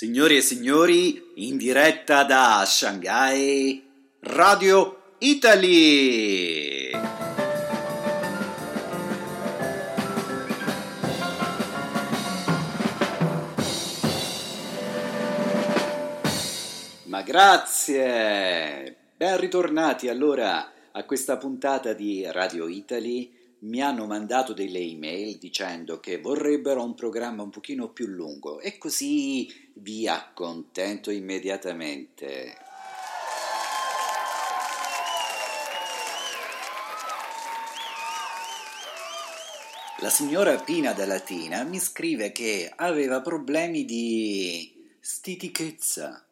Signori e signori, in diretta da Shanghai, Radio Italy! Ma grazie! Ben ritornati allora a questa puntata di Radio Italy mi hanno mandato delle email dicendo che vorrebbero un programma un pochino più lungo e così vi accontento immediatamente. La signora Pina da Latina mi scrive che aveva problemi di stitichezza,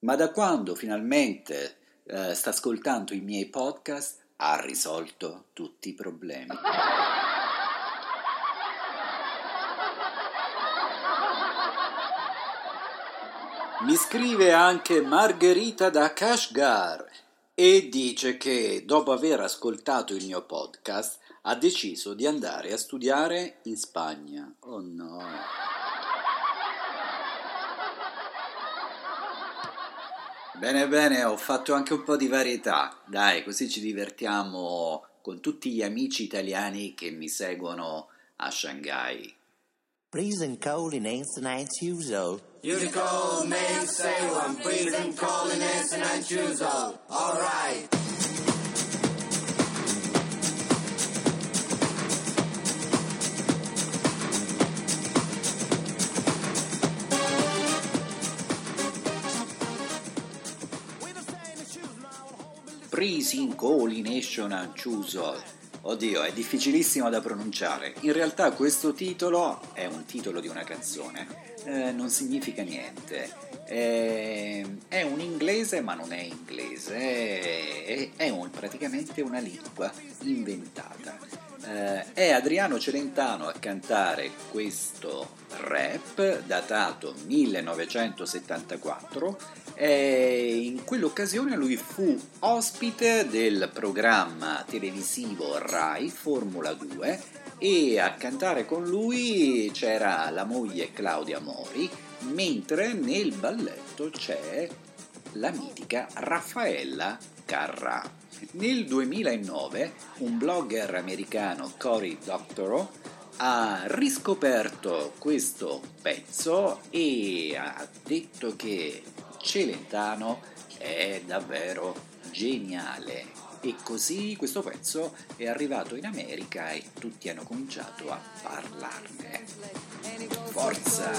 ma da quando finalmente eh, sta ascoltando i miei podcast ha risolto tutti i problemi. Mi scrive anche Margherita da Kashgar e dice che dopo aver ascoltato il mio podcast ha deciso di andare a studiare in Spagna. Oh no. Bene, bene, ho fatto anche un po' di varietà. Dai, così ci divertiamo con tutti gli amici italiani che mi seguono a Shanghai. Freezing cold in ancient usual. You recall me say one freezing cold in ancient usual. Alright. Freezing Coordination and Choosol. Oddio, è difficilissimo da pronunciare. In realtà questo titolo è un titolo di una canzone, eh, non significa niente. È, è, un inglese ma non è inglese, è, è un, praticamente una lingua inventata. Eh, è Adriano Celentano a cantare questo rap datato 1974 e in quell'occasione lui fu ospite del programma televisivo Rai Formula 2 e a cantare con lui c'era la moglie Claudia Mori, mentre nel balletto c'è la mitica Raffaella Carrà. Nel 2009 un blogger americano, Cory Doctorow, ha riscoperto questo pezzo e ha detto che Celentano è davvero geniale. E così questo pezzo è arrivato in America e tutti hanno cominciato a parlarne. Forza!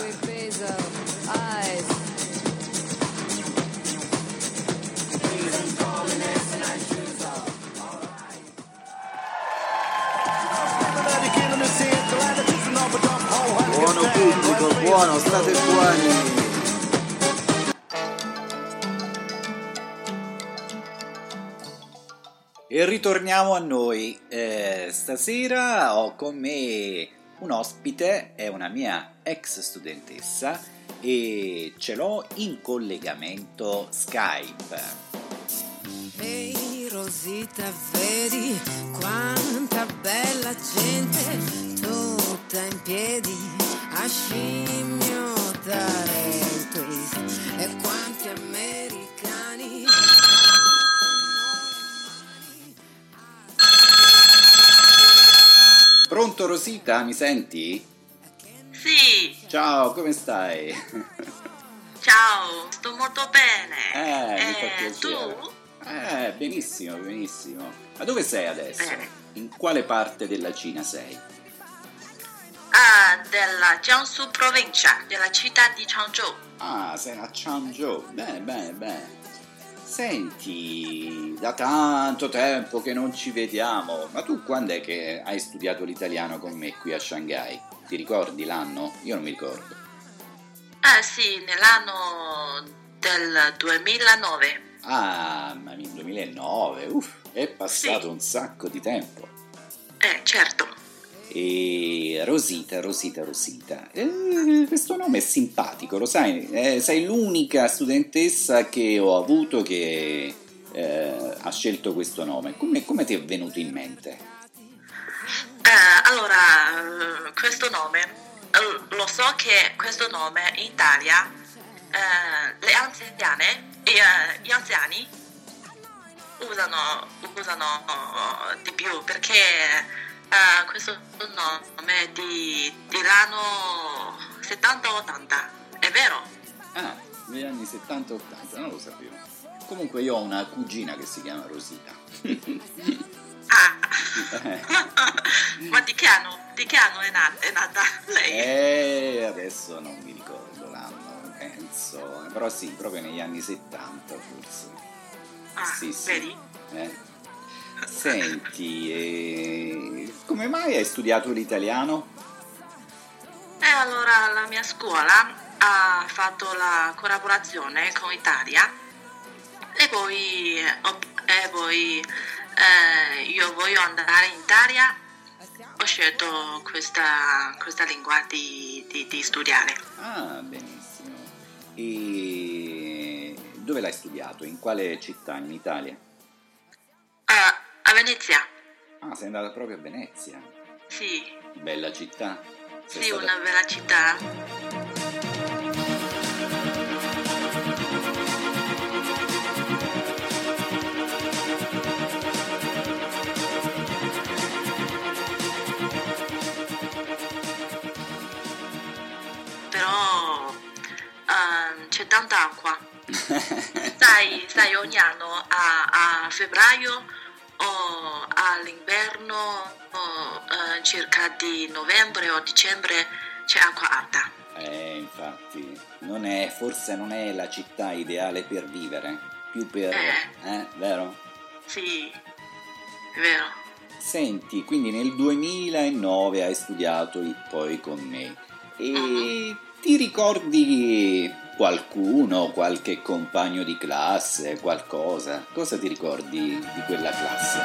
Buono pubblico, buono, state buoni. E ritorniamo a noi. Eh, stasera ho con me un ospite, è una mia ex studentessa e ce l'ho in collegamento Skype. Ehi Rosita, vedi quanta bella gente, tutta in piedi a scimmiottare il twist. E quanti americani Pronto Rosita, mi senti? Sì, Ciao, come stai? ciao, sto molto bene. Eh, mi fa Eh, piacere. tu? Eh, benissimo, benissimo. Ma dove sei adesso? Bene. In quale parte della Cina sei? Ah, della Jiangsu provincia, della città di Changzhou. Ah, sei a Changzhou. Bene, bene, bene. Senti, da tanto tempo che non ci vediamo, ma tu quando è che hai studiato l'italiano con me qui a Shanghai? Ti ricordi l'anno? Io non mi ricordo. Ah sì, nell'anno del 2009. Ah, ma nel 2009, uff, è passato Sì. un sacco di tempo. Eh, certo. E Rosita, Rosita, Rosita. Eh, questo nome è simpatico, lo sai? Eh, sei l'unica studentessa che ho avuto che eh, ha scelto questo nome. Come, come ti è venuto in mente? Eh, allora, questo nome, eh, lo so che questo nome in Italia le anziane, gli anziani usano, usano di più perché eh, questo nome di, dell'anno 70-80, è vero? Ah, negli anni 70-80, non lo sapevo. Comunque io ho una cugina che si chiama Rosita. Ah, Eh. ma di che anno, di che anno è, nata, è nata lei? E adesso non mi ricordo l'anno, penso. Però sì, proprio negli anni 70 forse. ah, sì, sì. vedi? Eh. Senti, eh, come mai hai studiato l'italiano? E allora la mia scuola ha fatto la collaborazione con Italia e poi, e poi eh, io voglio andare in Italia, ho scelto questa, questa lingua di, di- di studiare. Ah, benissimo. E dove l'hai studiato? In quale città in Italia? Ah, a Venezia, Ah, sei andata proprio a Venezia. sì, Bella città. Sei sì, stata- una bella città. Però ehm, c'è tanta acqua. Sai, sai, ogni anno a, a febbraio all'inverno o, eh, circa di novembre o dicembre c'è acqua alta. Eh, infatti, non è, forse non è la città ideale per vivere, più per... Eh. Eh, vero? Sì, è vero. Senti, quindi nel 2009 hai studiato poi con me e Mhm. ti ricordi qualcuno, qualche compagno di classe, qualcosa? Cosa ti ricordi di quella classe?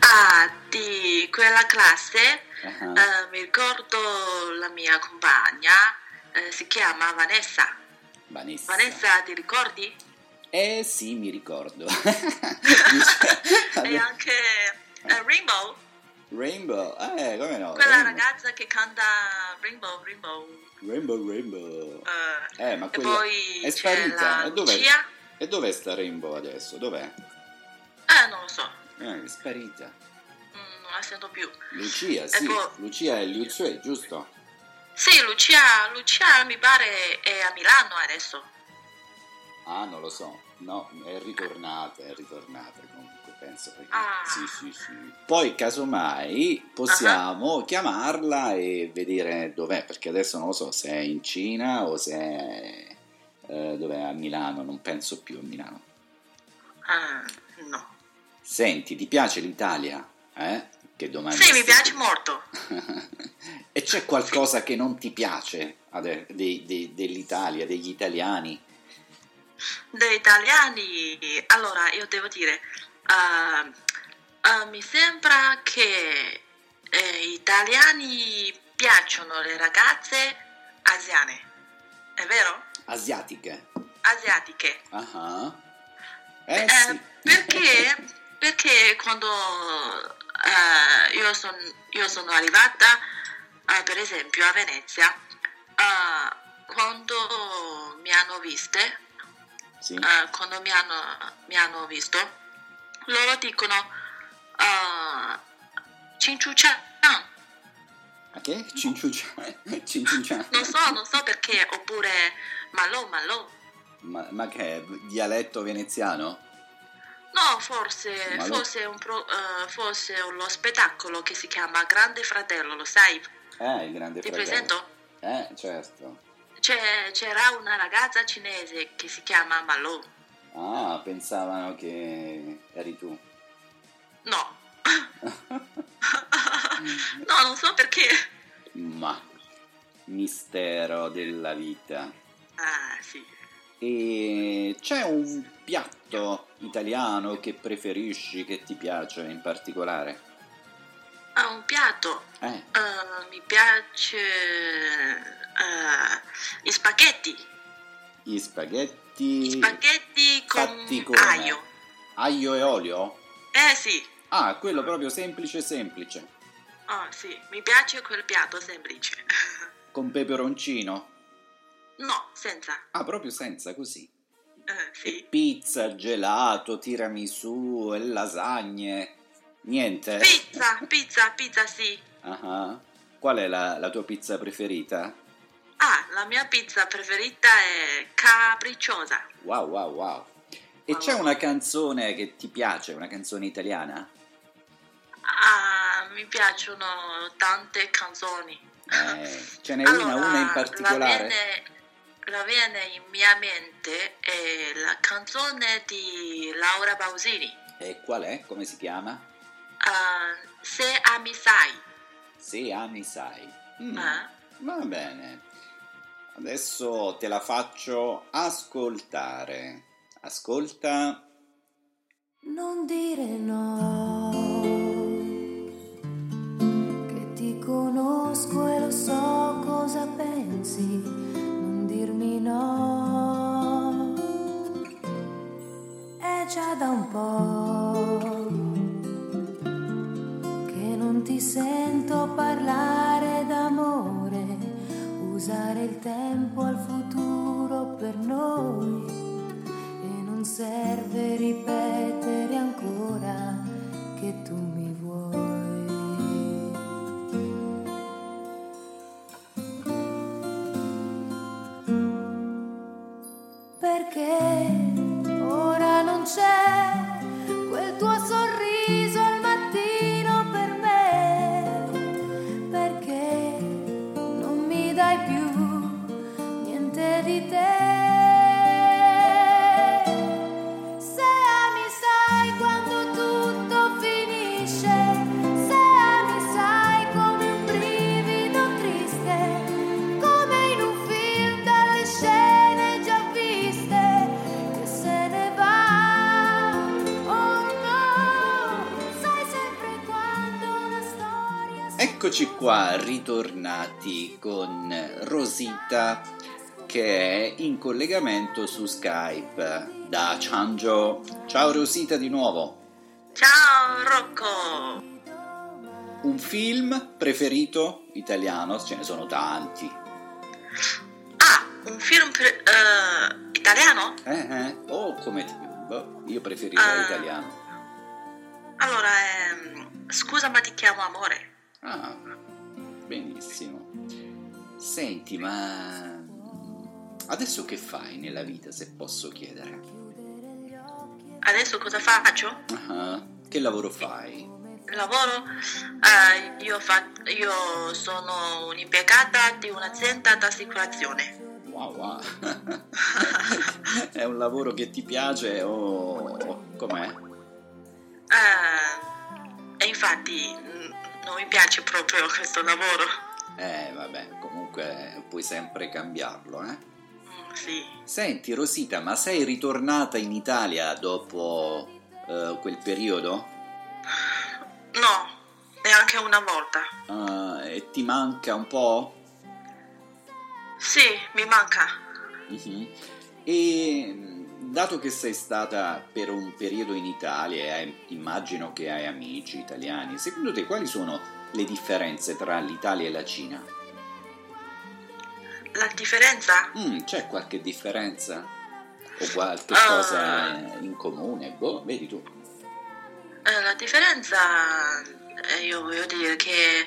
Ah, di quella classe Ah, eh, mi ricordo la mia compagna, eh, si chiama Vanessa. Vanessa. Vanessa, ti ricordi? Eh sì, mi ricordo. E anche eh, Rainbow, Rainbow, eh, come no? quella Rainbow. ragazza che canta Rainbow, Rainbow. Rainbow, Rainbow. eh, Eh, ma quella poi è sparita. E dov'è? Lucia. E dov'è sta Rainbow adesso? Dov'è? Eh, non lo so, Eh, è sparita. mm, non la sento più. Lucia, sì. poi- Lucia è Liu Tsui, giusto? Sì, Lucia, Lucia mi pare è a Milano adesso. Ah, non lo so. No, è ritornata, è ritornata comunque, penso. Perché... Ah. Sì, sì, sì. Poi, casomai, possiamo chiamarla e vedere dov'è, perché adesso non lo so se è in Cina o se è... eh, dov'è? A Milano, non penso più a Milano. Ah, no. Senti, ti piace l'Italia? Eh? Che domanda Sì, mi piace molto. e c'è qualcosa che non ti piace ade- dei- dei- dell'Italia, degli italiani? Degli italiani, allora io devo dire, ah, ah, mi sembra che eh, gli italiani piacciono le ragazze asiane, è vero? Asiatiche. Asiatiche. Ah. Eh Eh, sì. perché, perché quando eh, io, son- io sono arrivata, eh, per esempio, a Venezia, eh, quando mi hanno viste, Sì. quando mi hanno, mi hanno visto, loro dicono uh, Cinciuccian. Ma che? Cinciuccian? Non so, non so perché, oppure Malò, Malò. Ma, ma che è? Dialetto veneziano? No, forse, forse, un pro- eh, forse lo spettacolo che si chiama Grande Fratello, lo sai? Eh, il grande Ti fratello. presento? Eh, certo. C'è- c'era una ragazza cinese che si chiama Malò. Ah, pensavano che eri tu. No. no, non so perché. Ma, mistero della vita. Ah, sì. E c'è un piatto italiano che preferisci, che ti piace in particolare? Ah, un piatto. Eh, Eh, mi piace eh, gli spaghetti. Gli spaghetti Spaghetti con come? aglio. Aglio e olio? Eh sì, Ah, quello proprio semplice semplice. oh, sì, mi piace quel piatto semplice. Con peperoncino. no, senza. Ah, proprio senza, così. Eh, sì. pizza, gelato, tiramisù e lasagne. Niente? Pizza, pizza, pizza sì. Ah. Qual è la, la tua pizza preferita? Ah, la mia pizza preferita è capricciosa. Wow, wow, wow. E c'è una canzone che ti piace, una canzone italiana? Ah, mi piacciono tante canzoni. Eh, ce n'è una, una in La particolare? la viene in mia mente è la canzone di Laura Pausini. E qual è? Come si chiama? Ah, Se ami sai. Se ami sai. Mm, Ah, Va bene. Adesso te la faccio ascoltare. Ascolta. Non dire no, no. È già da un po' che non ti sento parlare d'amore, usare il tempo al futuro per noi e non serve ripetere Eccoci qua, ritornati con Rosita che è in collegamento su Skype da Changio. Ciao Rosita di nuovo. Ciao Rocco! Un film preferito italiano? Ce ne sono tanti. Ah, un film pre- eh, italiano? Eh eh. Oh, come ti... boh, io preferirei Ah. italiano. Allora, ehm, scusa ma ti chiamo amore. Ah, benissimo. Senti, ma adesso che fai nella vita, se posso chiedere? Adesso cosa faccio? Ah, che lavoro fai? Lavoro? Eh, io, fa- io sono un'impiegata di un'azienda d'assicurazione. Wow, wow. È un lavoro che ti piace o com'è? Eh, e infatti non mi piace proprio questo lavoro. Eh, vabbè, comunque puoi sempre cambiarlo, eh? Mm, sì. Senti, Rosita, ma sei ritornata in Italia dopo eh, quel periodo? No, neanche una volta. Ah, e ti manca un po'? Sì, mi manca. Mhm. E dato che sei stata per un periodo in Italia e hai- immagino che hai amici italiani, secondo te quali sono le differenze tra l'Italia e la Cina? La differenza? Mm, c'è qualche differenza? O qualche Ah. cosa in comune? Boh, vedi tu. Eh, la differenza, eh, io voglio dire che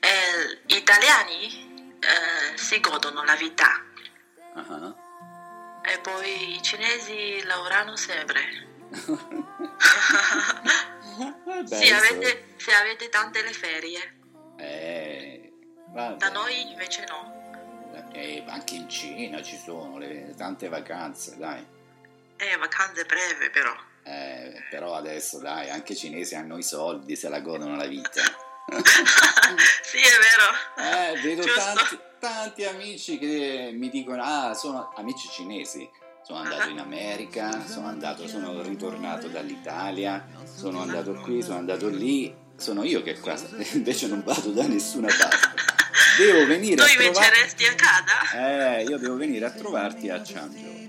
eh, gli italiani eh, si godono la vita e poi i cinesi lavorano sempre. Vabbè, Sì, avete, se avete tante le ferie, Eh, da noi invece no. Eh, anche in Cina ci sono le tante vacanze, dai. Eh, vacanze breve però. Eh, però adesso dai, anche i cinesi hanno i soldi, se la godono la vita. vero. Eh, vedo tanti, tanti amici che mi dicono, ah, sono amici cinesi. Sono andato in America, sono andato, sono ritornato dall'Italia, sono andato qui, sono andato lì. Sono io che qua invece non vado da nessuna parte. devo venire Tu a invece trovarti. resti a casa? Eh, io devo venire a trovarti a Changzhou.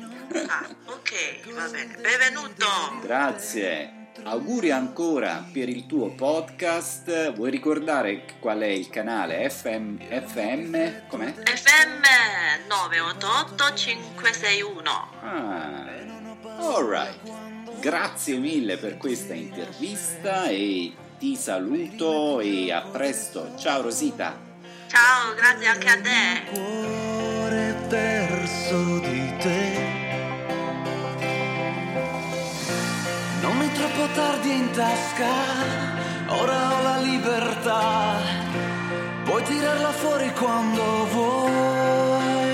Ah, ok, va bene. Benvenuto. Grazie. Auguri ancora per il tuo podcast. Vuoi ricordare qual è il canale FM? FM? Com'è? FM 988 561. Ah, alright. Grazie mille per questa intervista e ti saluto e a presto. Ciao Rosita. Ciao, grazie anche a te. cuore perso di te. Tardi in tasca, ora ho la libertà. Puoi tirarla fuori quando vuoi.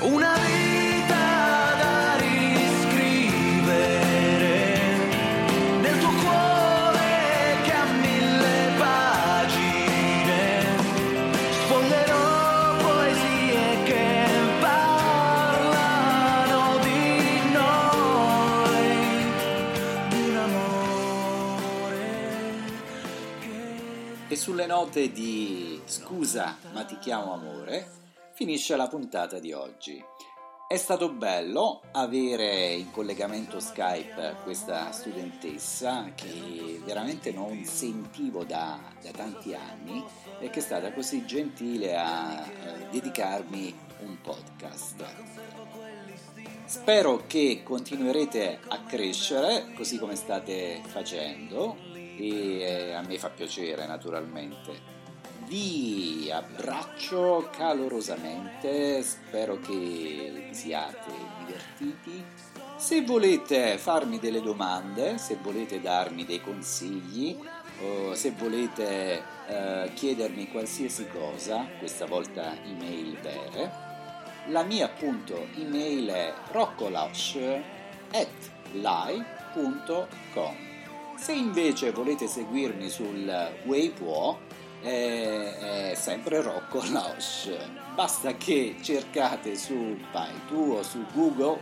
Una vita note di scusa, ma ti chiamo amore, finisce la puntata di oggi. È stato bello avere in collegamento Skype questa studentessa che veramente non sentivo da, da tanti anni e che è stata così gentile a eh, dedicarmi un podcast. Spero che continuerete a crescere così come state facendo e eh, a me fa piacere naturalmente. Vi abbraccio calorosamente, spero che vi siate divertiti. Se volete farmi delle domande, se volete darmi dei consigli, o se volete eh, chiedermi qualsiasi cosa, questa volta email vere, la mia appunto email è roccolash.live.com Se invece volete seguirmi sul Weibo è, è sempre Rocco Lausch. Basta che cercate su Baidu o su Google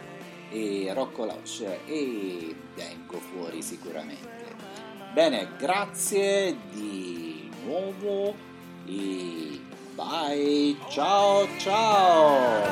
e Rocco Lausch e vengo fuori sicuramente. Bene, grazie di nuovo e bye, ciao ciao!